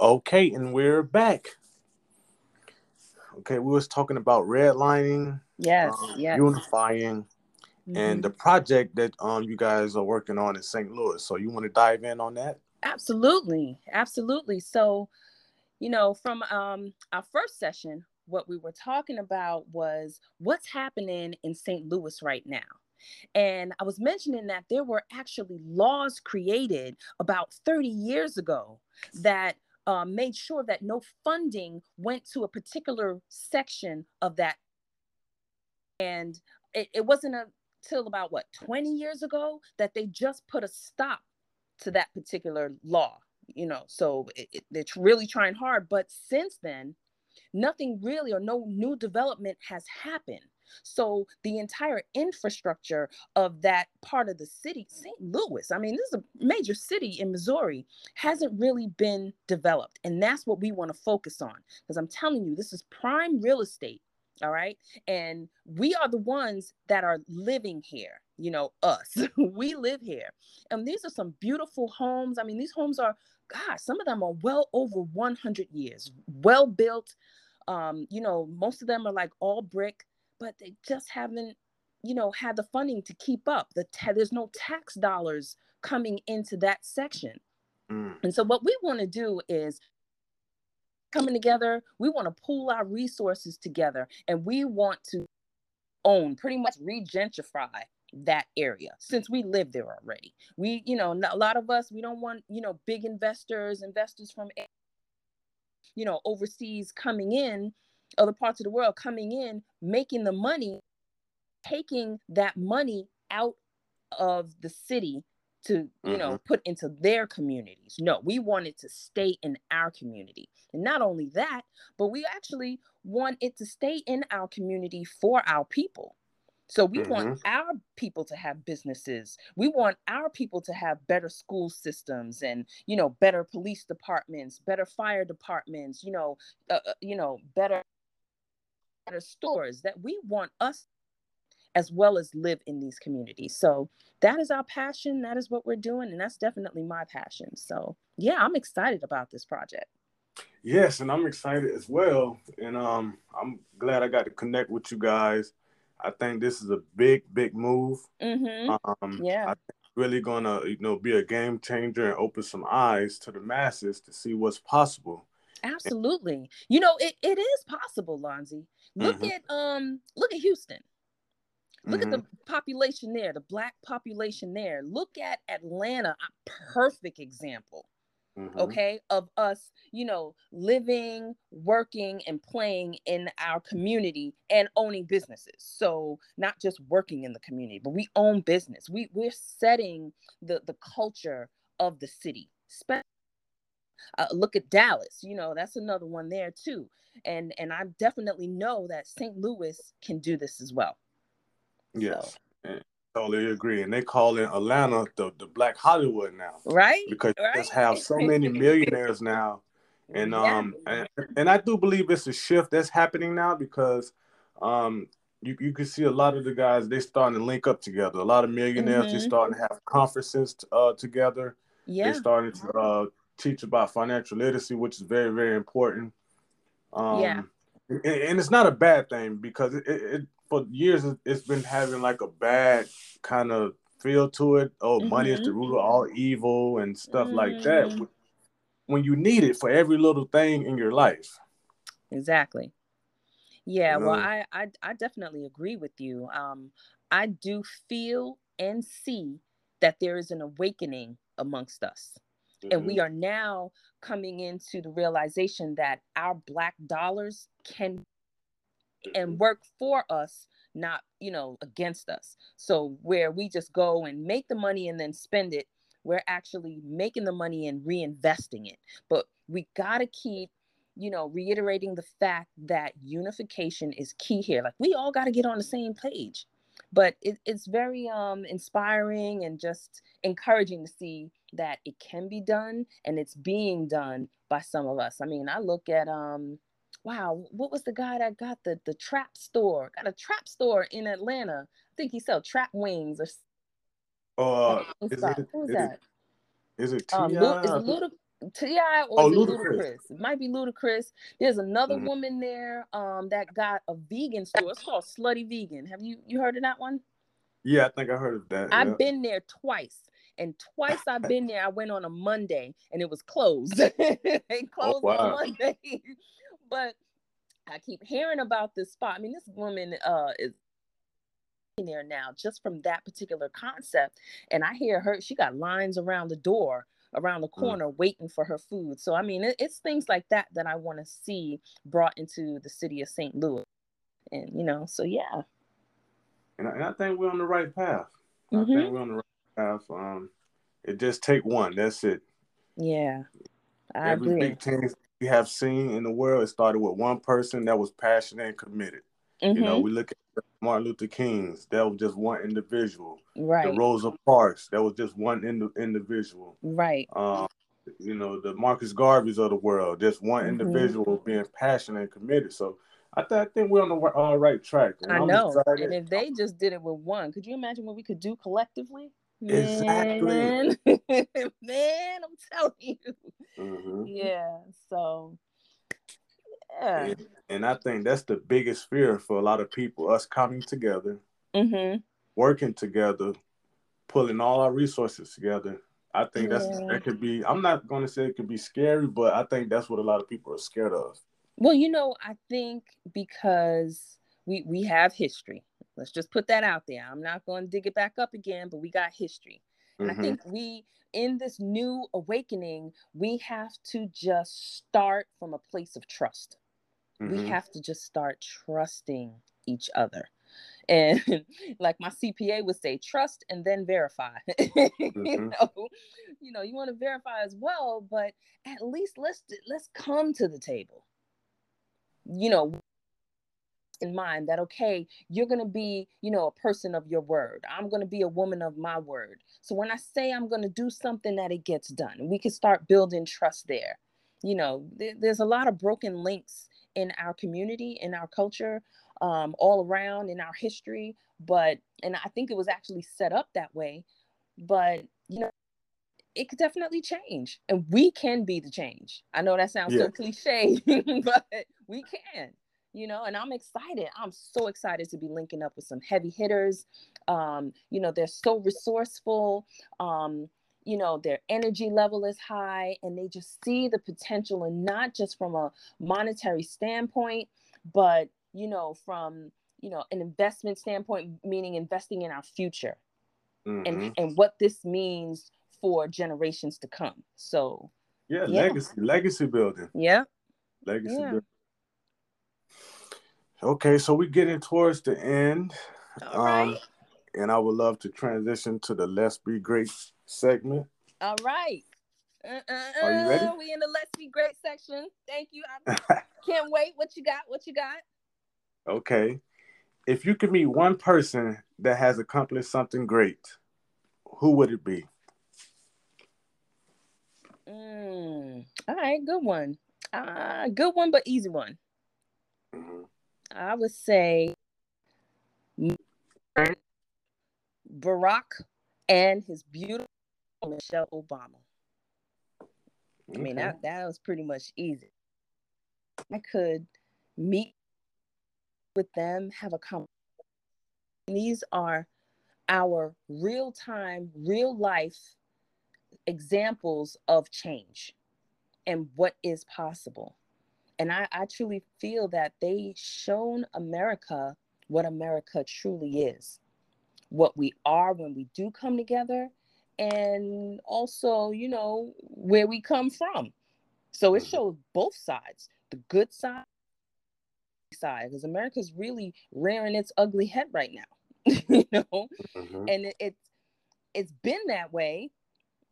Okay, and we're back. Okay, we was talking about redlining, Yes, um, yes. unifying, Mhm. and the project that um you guys are working on in St. Louis. So you want to dive in on that? Absolutely, absolutely. So, you know, from um, our first session, what we were talking about was what's happening in St. Louis right now. And I was mentioning that there were actually laws created about 30 years ago that uh, made sure that no funding went to a particular section of that. And it, it wasn't until about what, 20 years ago that they just put a stop to that particular law you know so it, it, they're really trying hard but since then nothing really or no new development has happened. So the entire infrastructure of that part of the city st louis i mean this is a major city in missouri hasn't really been developed. And that's what we want to focus on because i'm telling you this is prime real estate all right? And we are the ones that are living here you know us. We live here. And these are some beautiful homes. I mean these homes are god some of them are well over 100 years well built um you know most of them are like all brick but they just haven't you know had the funding to keep up the ta- there's no tax dollars coming into that section Mm. and so what we want to do is coming together, we want to pool our resources together and we want to own, pretty much regentrify that area since we live there already. We, you know, a lot of us, we don't want, you know, big investors, investors from, you know, overseas coming in, other parts of the world coming in, making the money, taking that money out of the city to you know mm-hmm. put into their communities. No we want it to stay in our community. And not only that but we actually want it to stay in our community for our people so we want our people to have businesses we want our people to have better school systems and you know better police departments better fire departments you know uh, uh, you know better better stores that we want us as well as live in these communities. So that is our passion. That is what we're doing. And that's definitely my passion. So yeah, I'm excited about this project. Yes, and I'm excited as well. And um, I'm glad I got to connect with you guys. I think this is a big, big move. Mm-hmm. Um, Yeah. I think it's really gonna, you know, be a game changer and open some eyes to the masses to see what's possible. Absolutely. You know, it, it is possible, Lonzy. Look Mhm. at um look at Houston. Look Mhm. at the population there, the black population there. Look at Atlanta, a perfect example. Mhm. okay of us you know living working and playing in our community and owning businesses. So not just working in the community but we own business. We we're setting the the culture of the city. Uh, look at dallas you know that's another one there too. And and i definitely know that st louis can do this as well. Yes, and totally agree. And they call in Atlanta the, the Black Hollywood now right because you just have so many millionaires now. And Yeah. um and, and I do believe it's a shift that's happening now because um you, you can see a lot of the guys they starting to link up together. A lot of millionaires they Mhm. starting to have conferences uh together. yeah They're starting to uh, teach about financial literacy, which is very very important. Um, Yeah. and, and it's not a bad thing because it, it for years it- it's been having like a bad kind of feel to it. Oh, money is the root of all evil and stuff like that. Mhm. When you need it for every little thing in your life. exactly yeah well know? I, I i definitely agree with you um i do feel and see that there is an awakening amongst us and we are now coming into the realization that our black dollars can and work for us not you know against us. So where we just go and make the money and then spend it we're actually making the money and reinvesting it. But we got to keep you know reiterating the fact that unification is key here. Like we all got to get on the same page. But it, it's very um inspiring and just encouraging to see that it can be done and it's being done by some of us. I mean i look at um wow, what was the guy that got the the trap store? Got a trap store in Atlanta. I think he sell trap wings or. Uh, is it, Who's is that? It, is it Um, T.I.? Lu- is Luda, T.I. or Oh, Ludacris. Ludacris? It might be Ludacris. There's another Mhm. woman there um that got a vegan store. It's called Slutty Vegan. Have you you heard of that one? yeah, I think I heard of that. I've been there twice. And twice I've been there, I went on a Monday and it was closed. they closed on wow. Monday. but I keep hearing about this spot. I mean, this woman uh is in there now just from that particular concept. And I hear her, she got lines around the door, around the Mm. corner, waiting for her food. So I mean, it, it's things like that that I want to see brought into the city of St. Louis. And you know, so yeah. and, I, and I think we're on the right path. I Mhm. think we're on the right path. Um, it just take one. That's it. Yeah. I Every agree. big we have seen in the world, it started with one person that was passionate and committed. You know, Mhm. we look at Martin Luther King's. That was just one individual. Right. The Rosa Parks. That was just one indi- individual. Right. Um, you know, the Marcus Garveys of the world. Just one Mhm. individual being passionate and committed. So I, th- I think we're on the uh, right track. I know. excited. And if they just did it with one, could you imagine what we could do collectively? Exactly. Man, Man I'm telling you. Mhm. Yeah. So, yeah. And, and I think that's the biggest fear for a lot of people, us coming together, Mm-hmm. working together, pulling all our resources together. I think that's Yeah. that could be I'm not gonna say it could be scary, but I think that's what a lot of people are scared of. Well, you know, I think because we we have history. Let's just put that out there. I'm not going to dig it back up again, but we got history. And I Mhm. think we, in this new awakening, we have to just start from a place of trust. We Mhm. have to just start trusting each other. And like my CPA would say, trust and then verify. you Mhm. know, you know, you want to verify as well, but at least let's let's come to the table. You know, in mind that okay you're going to be you know a person of your word. I'm going to be a woman of my word. So when i say i'm going to do something that it gets done we can start building trust there. You know there- there's a lot of broken links in our community in our culture um, all around in our history but and i think it was actually set up that way but you know it could definitely change and we can be the change. I know that sounds Yeah. so cliche but we can you know and i'm excited i'm so excited to be linking up with some heavy hitters um you know they're so resourceful um you know their energy level is high and they just see the potential and not just from a monetary standpoint but you know from you know an investment standpoint meaning investing in our future Mhm. and and what this means for generations to come so yeah, yeah. legacy, legacy building, yeah legacy Yeah. building. Okay, so we're getting towards the end, all right um, and I would love to transition to the "Let's Be Great" segment. All right. Uh, uh, Are you ready? uh, We in the Let's Be Great section. Thank you. I can't wait. What you got? What you got? Okay, if you could meet one person that has accomplished something great, who would it be? Mm, all right, good one. Uh, good one, but easy one. Mhm. I would say Barack and his beautiful Michelle Obama. I mean, that, that was pretty much easy. I could meet with them, have a conversation. These are our real time, real life examples of change and what is possible. And I, I truly feel that they shown America what America truly is, what we are when we do come together, and also, you know, where we come from. So it Mhm. shows both sides, the good side, side, because America's really rearing its ugly head right now. you know, Mhm. and it, it's it's been that way.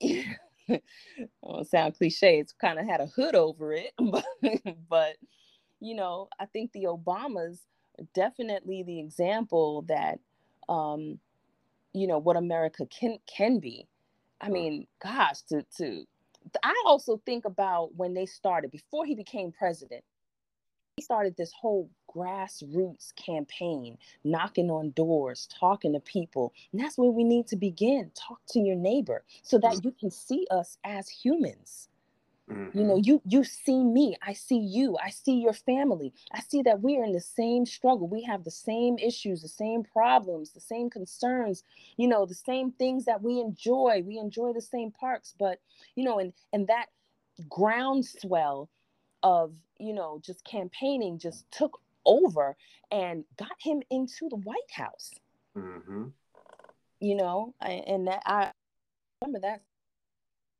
Well, sound cliche. It's kind of had a hood over it, but but you know, I think the Obamas are definitely the example that um, you know what America can can be. I mean, gosh, to to I also think about when they started before he became president. Started this whole grassroots campaign, knocking on doors, talking to people. And that's where we need to begin. Talk to your neighbor so that you can see us as humans. Mm-hmm. You know, mm-hmm. you you see me, I see you, I see your family. I see that we are in the same struggle. We have the same issues, the same problems, the same concerns, you know, the same things that we enjoy. We enjoy the same parks, but you know, and and that groundswell of, you know, just campaigning just took over and got him into the White House. Mm-hmm. You know, and that I remember that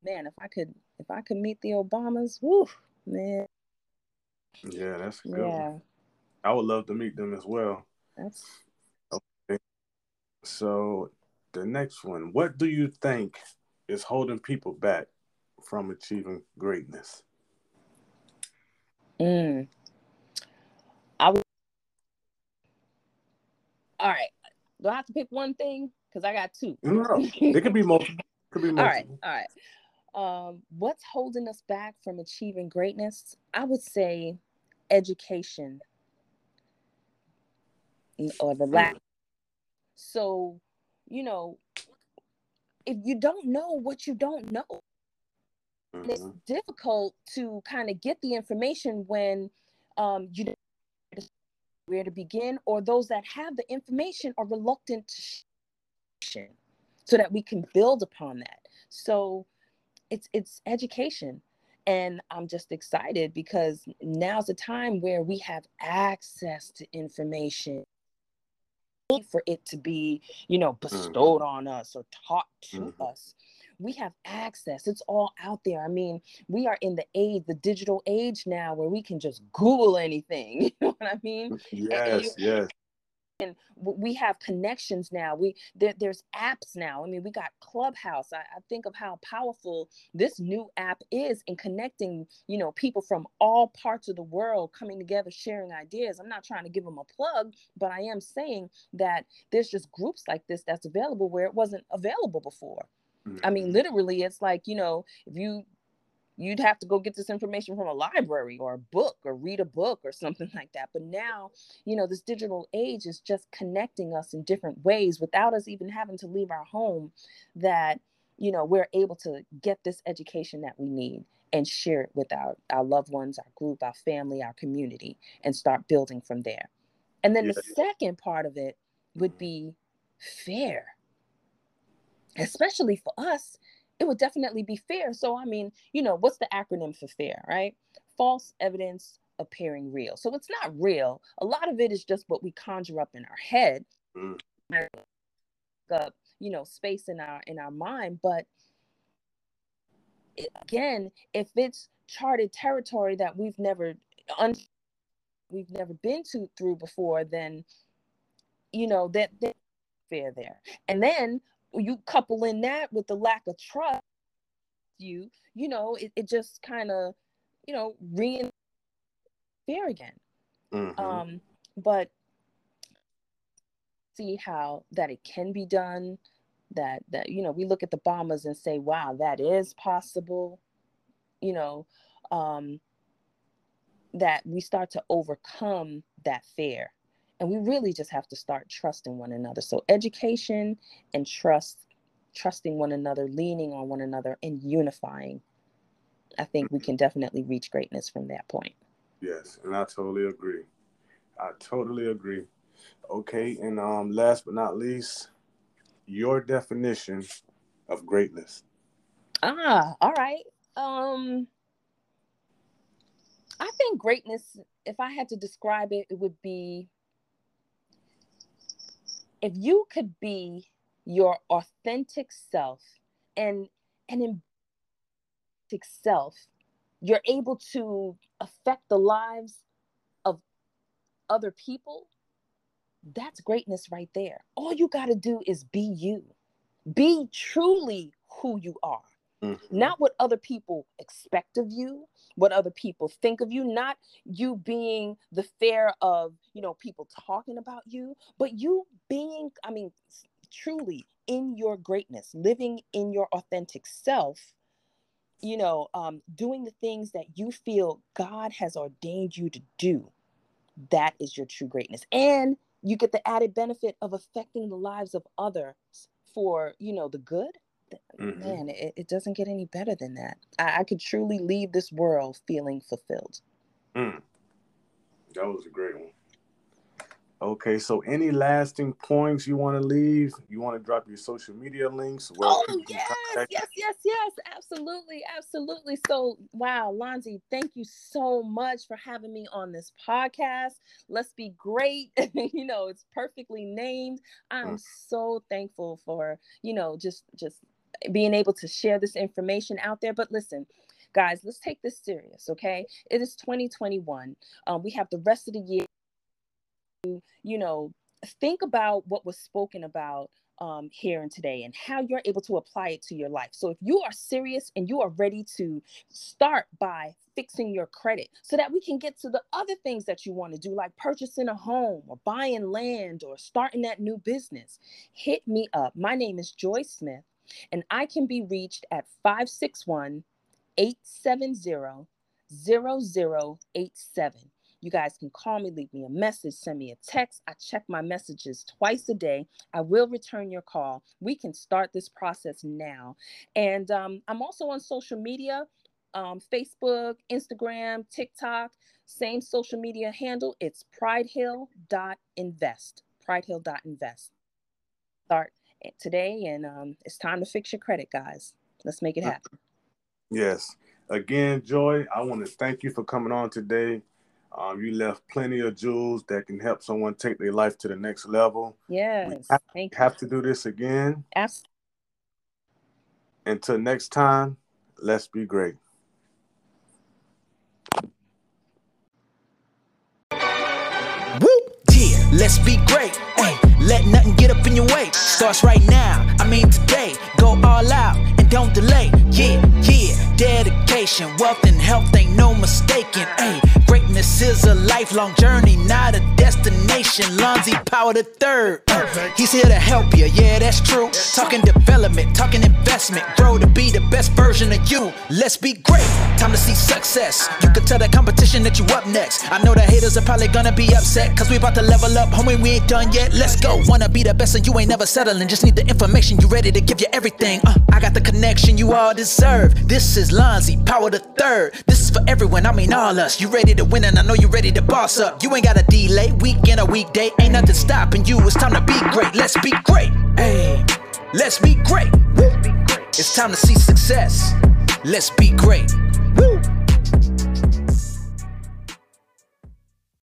man, if I could if I could meet the Obamas, whoo, man. Yeah, that's good. Yeah. I would love to meet them as well. That's okay. So the next one, what do you think is holding people back from achieving greatness? Mm. I would all right. Do I have to pick one thing? Because I got two. No, it could be multiple. Could be multiple. All right, all right um, what's holding us back from achieving greatness? I would say education or the lack. So, you know, if you don't know what you don't know, mm-hmm. it's difficult to kind of get the information when um, you don't know where to begin, or those that have the information are reluctant to share so that we can build upon that. So, it's it's education and i'm just excited because now's the time where we have access to information for it to be you know bestowed mm-hmm. on us or taught to mm-hmm. us we have access. It's all out there. I mean we are in the age the digital age now where we can just google anything you know what i mean? Mm, yes yes. And we have connections now. We there, there's apps now. I mean we got clubhouse. I, I, think of how powerful this new app is in connecting you know people from all parts of the world coming together sharing ideas. I'm not trying to give them a plug but i am saying that there's just groups like this that's available where it wasn't available before mm-hmm. i mean mm-hmm. literally it's like you know if you you'd have to go get this information from a library or a book or read a book or something like that but now you know this digital age is just connecting us in different ways without us even having to leave our home that you know we're able to get this education that we need and share it with our, our loved ones our group our family our community and start building from there and then yeah. the second part of it would be fair especially for us it would definitely be fair. So, I mean, you know, what's the acronym for fair, right? False evidence appearing real. So it's not real. A lot of it is just what we conjure up in our head, mm. up, you know, space in our in our mind. But it, again, if it's charted territory that we've never un- we've never been to through before, then you know that, that fair there. And then you couple in that with the lack of trust you you know it, it just kind of you know re fear again mm-hmm. um but see how that it can be done that that you know we look at the Obamas and say wow that is possible you know um that we start to overcome that fear and we really just have to start trusting one another. So education and trust trusting one another leaning on one another and unifying i think we can definitely reach greatness from that point. Yes and i totally agree. I totally agree. Okay and um last but not least your definition of greatness. Ah all right. Um i think greatness if i had to describe it it would be if you could be your authentic self and and in self you're able to affect the lives of other people that's greatness right there. All you got to do is be you. Be truly who you are Mm-hmm. Not what other people expect of you, what other people think of you, not you being the fear of, you know, people talking about you, but you being, I mean, truly in your greatness, living in your authentic self, you know, um, doing the things that you feel God has ordained you to do that is your true greatness. And you get the added benefit of affecting the lives of others for, you know, the good. Mm-hmm. Man, it, it, doesn't get any better than that. I, I, could truly leave this world feeling fulfilled. Mm. That was a great one. Okay, so any lasting points you want to leave? You want to drop your social media links? oh yes, yes, yes, yes, absolutely, absolutely. So wow, Lonzy, thank you so much for having me on this podcast. Let's be great. you know, it's perfectly named. I'm mm. so thankful for you know just just being able to share this information out there. But listen, guys, let's take this serious, okay? It is 2021. Um, we have the rest of the year you know, think about what was spoken about um, here and today and how you're able to apply it to your life. So, if you are serious and you are ready to start by fixing your credit so that we can get to the other things that you want to do, like purchasing a home or buying land or starting that new business, hit me up. My name is Joy Smith, and I can be reached at 561 870 0087. You guys can call me, leave me a message, send me a text. I check my messages twice a day. I will return your call. We can start this process now. And um, I'm also on social media um, Facebook, Instagram, TikTok, same social media handle. It's pridehill.invest. Pridehill.invest. Start today, and um, it's time to fix your credit, guys. Let's make it happen. Yes. Again, Joy, I want to thank you for coming on today. Um, you left plenty of jewels that can help someone take their life to the next level. Yes. Have, Thank have to do this again. Absolutely. Until next time, let's be great. Woo! Yeah, let's be great. Hey, let nothing get up in your way. Starts right now. I mean today. Go all out and don't delay. Yeah. Dedication, wealth, and health ain't no mistaking. Hey, Greatness is a lifelong journey, not a destination. Lonzy Power the third. Uh, he's here to help you, yeah, that's true. Talking development, talking investment, grow to be the best version of you. Let's be great. Time to see success. You can tell the competition that you up next. I know the haters are probably gonna be upset, cause we about to level up, homie. We ain't done yet. Let's go. Wanna be the best and you ain't never settling. Just need the information, you ready to give you everything. Uh, I got the connection you all deserve. This is Lonzy Power the third. This is for everyone, I mean all us. You ready to win and I know you're ready to boss up. You ain't got a delay, weekend or weekday, ain't nothing stopping you. It's time to be great. Let's be great. Hey, let's be great. It's time to see success. Let's be great.